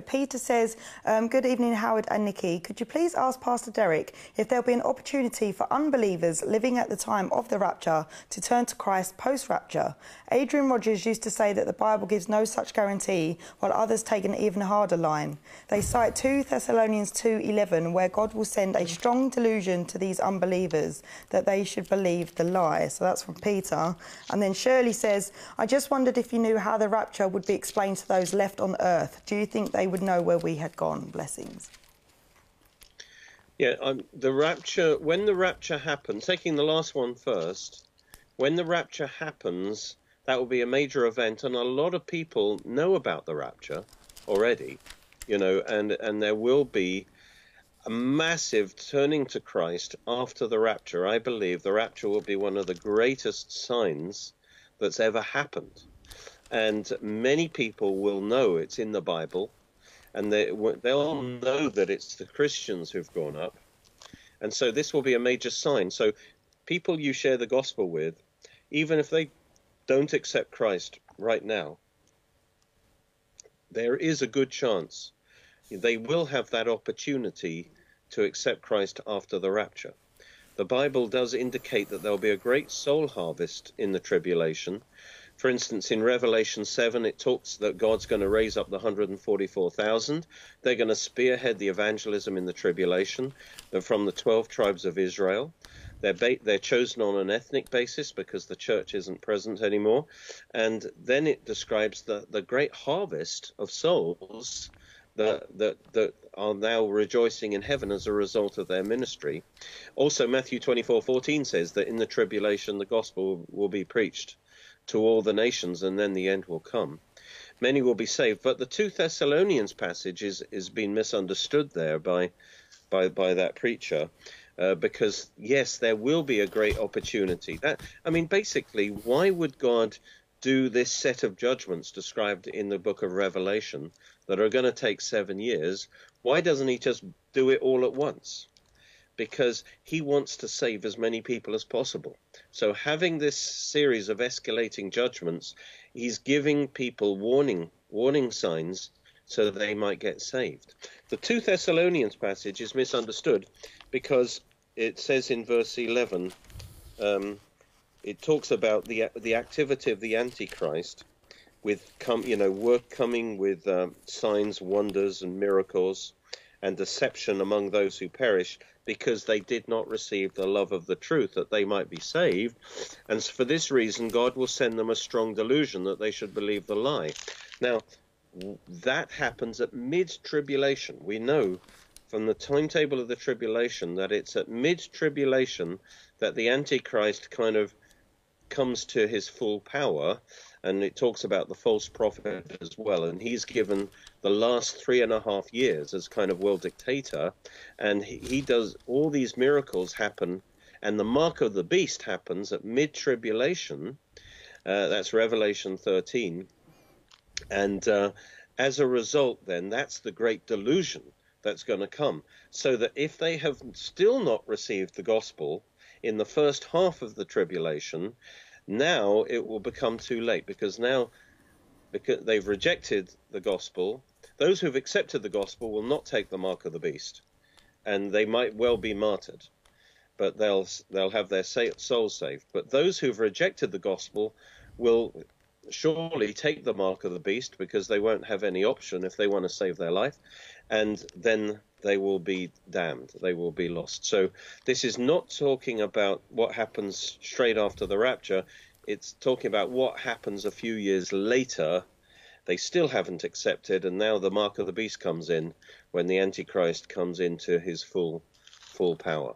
Peter says, um, Good evening, Howard and Nikki. Could you please ask Pastor Derek if there'll be an opportunity for unbelievers living at the time of the rapture to turn to Christ post rapture? Adrian Rogers used to say that the Bible gives no such guarantee, while others take an even harder line. They cite 2 Thessalonians 2:11, where God will send a strong delusion to these unbelievers that they should believe the lie. So that's from Peter. And then Shirley says, I just wondered if you knew how the rapture would be explained to those left on earth. Do you think they would know where we had gone? Blessings. Yeah, um, the rapture, when the rapture happens, taking the last one first, when the rapture happens, that will be a major event, and a lot of people know about the rapture already, you know, and, and there will be a massive turning to Christ after the rapture. I believe the rapture will be one of the greatest signs that's ever happened. And many people will know it's in the Bible, and they, they'll hmm. know that it's the Christians who've gone up. And so this will be a major sign. So people you share the gospel with, even if they don't accept Christ right now, there is a good chance they will have that opportunity to accept Christ after the rapture. The Bible does indicate that there'll be a great soul harvest in the tribulation. For instance, in Revelation 7, it talks that God's going to raise up the 144,000. They're going to spearhead the evangelism in the tribulation. They're from the 12 tribes of Israel. They're, ba- they're chosen on an ethnic basis because the church isn't present anymore. And then it describes the, the great harvest of souls that, that, that are now rejoicing in heaven as a result of their ministry. Also, Matthew 24:14 says that in the tribulation the gospel will be preached to all the nations, and then the end will come. Many will be saved. But the two Thessalonians passage is, is being misunderstood there by, by, by that preacher. Uh, because yes, there will be a great opportunity. That I mean, basically, why would God do this set of judgments described in the book of Revelation that are going to take seven years? Why doesn't He just do it all at once? Because He wants to save as many people as possible. So, having this series of escalating judgments, He's giving people warning warning signs so that they might get saved. The 2 Thessalonians passage is misunderstood because it says in verse 11, um, it talks about the the activity of the Antichrist with you know work coming with um, signs, wonders, and miracles, and deception among those who perish because they did not receive the love of the truth that they might be saved, and for this reason God will send them a strong delusion that they should believe the lie. Now that happens at mid tribulation. We know from the timetable of the tribulation that it's at mid tribulation that the Antichrist kind of comes to his full power. And it talks about the false prophet as well. And he's given the last three and a half years as kind of world dictator. And he, he does all these miracles happen. And the mark of the beast happens at mid tribulation. Uh, that's Revelation 13. And uh, as a result, then, that's the great delusion that's going to come. So that if they have still not received the gospel in the first half of the tribulation, now it will become too late because now because they've rejected the gospel, those who've accepted the gospel will not take the mark of the beast, and they might well be martyred, but they'll they'll have their souls saved. But those who've rejected the gospel will surely take the mark of the beast because they won't have any option if they want to save their life, and then they will be damned. They will be lost. So this is not talking about what happens straight after the rapture. It's talking about what happens a few years later. They still haven't accepted, and now the mark of the beast comes in when the Antichrist comes into his full full power.